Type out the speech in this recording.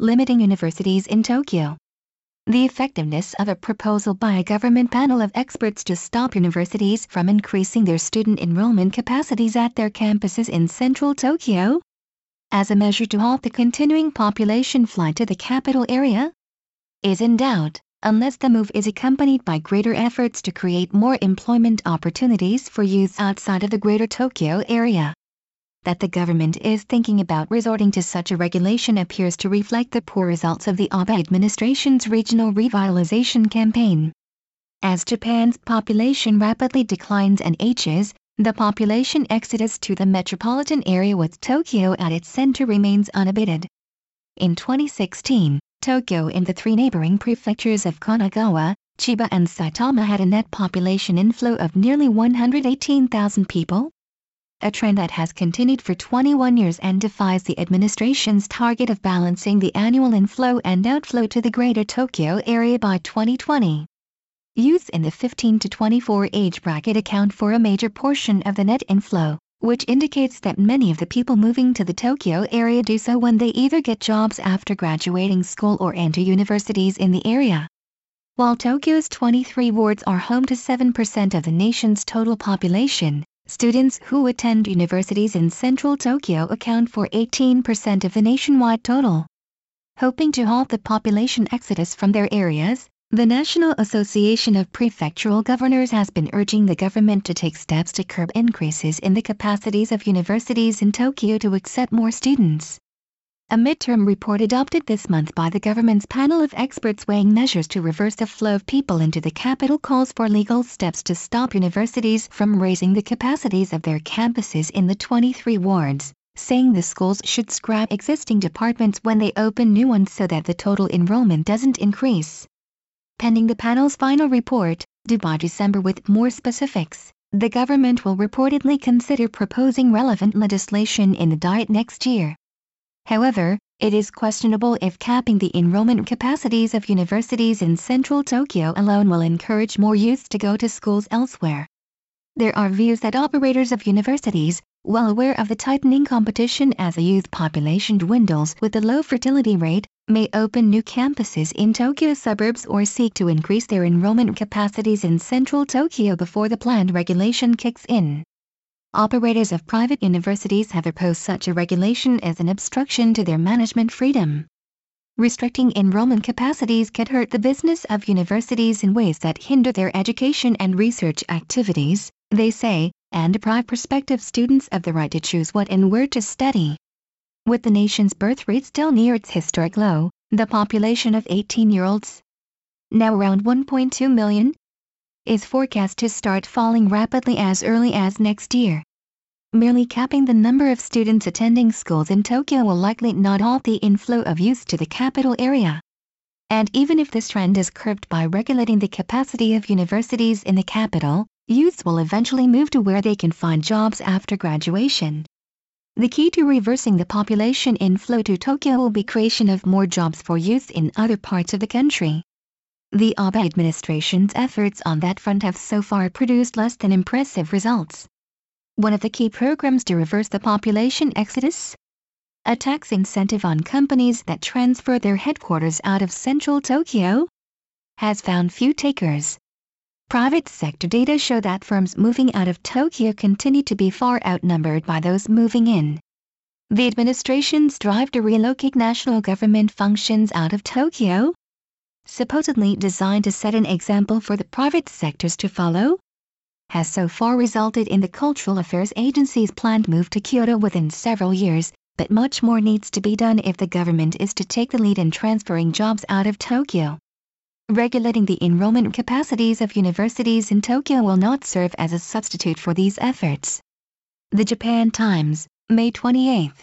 limiting universities in Tokyo. The effectiveness of a proposal by a government panel of experts to stop universities from increasing their student enrollment capacities at their campuses in central Tokyo? As a measure to halt the continuing population flight to the capital area? Is in doubt, unless the move is accompanied by greater efforts to create more employment opportunities for youth outside of the greater Tokyo area that the government is thinking about resorting to such a regulation appears to reflect the poor results of the Abe administration's regional revitalization campaign. As Japan's population rapidly declines and ages, the population exodus to the metropolitan area with Tokyo at its center remains unabated. In 2016, Tokyo and the three neighboring prefectures of Kanagawa, Chiba and Saitama had a net population inflow of nearly 118,000 people, a trend that has continued for 21 years and defies the administration's target of balancing the annual inflow and outflow to the greater Tokyo area by 2020. Youths in the 15 to 24 age bracket account for a major portion of the net inflow, which indicates that many of the people moving to the Tokyo area do so when they either get jobs after graduating school or enter universities in the area. While Tokyo's 23 wards are home to 7% of the nation's total population, Students who attend universities in central Tokyo account for 18% of the nationwide total. Hoping to halt the population exodus from their areas, the National Association of Prefectural Governors has been urging the government to take steps to curb increases in the capacities of universities in Tokyo to accept more students. A midterm report adopted this month by the government's panel of experts weighing measures to reverse the flow of people into the capital calls for legal steps to stop universities from raising the capacities of their campuses in the 23 wards, saying the schools should scrap existing departments when they open new ones so that the total enrollment doesn't increase. Pending the panel's final report, due by December with more specifics, the government will reportedly consider proposing relevant legislation in the diet next year. However, it is questionable if capping the enrollment capacities of universities in central Tokyo alone will encourage more youth to go to schools elsewhere. There are views that operators of universities, well aware of the tightening competition as the youth population dwindles with the low fertility rate, may open new campuses in Tokyo suburbs or seek to increase their enrollment capacities in central Tokyo before the planned regulation kicks in. Operators of private universities have opposed such a regulation as an obstruction to their management freedom. Restricting enrollment capacities could hurt the business of universities in ways that hinder their education and research activities, they say, and deprive prospective students of the right to choose what and where to study. With the nation's birth rate still near its historic low, the population of 18-year-olds, now around 1.2 million, is forecast to start falling rapidly as early as next year. Merely capping the number of students attending schools in Tokyo will likely not halt the inflow of youth to the capital area. And even if this trend is curbed by regulating the capacity of universities in the capital, youths will eventually move to where they can find jobs after graduation. The key to reversing the population inflow to Tokyo will be creation of more jobs for youth in other parts of the country. The Abe administration's efforts on that front have so far produced less than impressive results. One of the key programs to reverse the population exodus? A tax incentive on companies that transfer their headquarters out of central Tokyo? Has found few takers. Private sector data show that firms moving out of Tokyo continue to be far outnumbered by those moving in. The administration's drive to relocate national government functions out of Tokyo supposedly designed to set an example for the private sectors to follow, has so far resulted in the Cultural Affairs Agency's planned move to Kyoto within several years, but much more needs to be done if the government is to take the lead in transferring jobs out of Tokyo. Regulating the enrollment capacities of universities in Tokyo will not serve as a substitute for these efforts. The Japan Times, May 28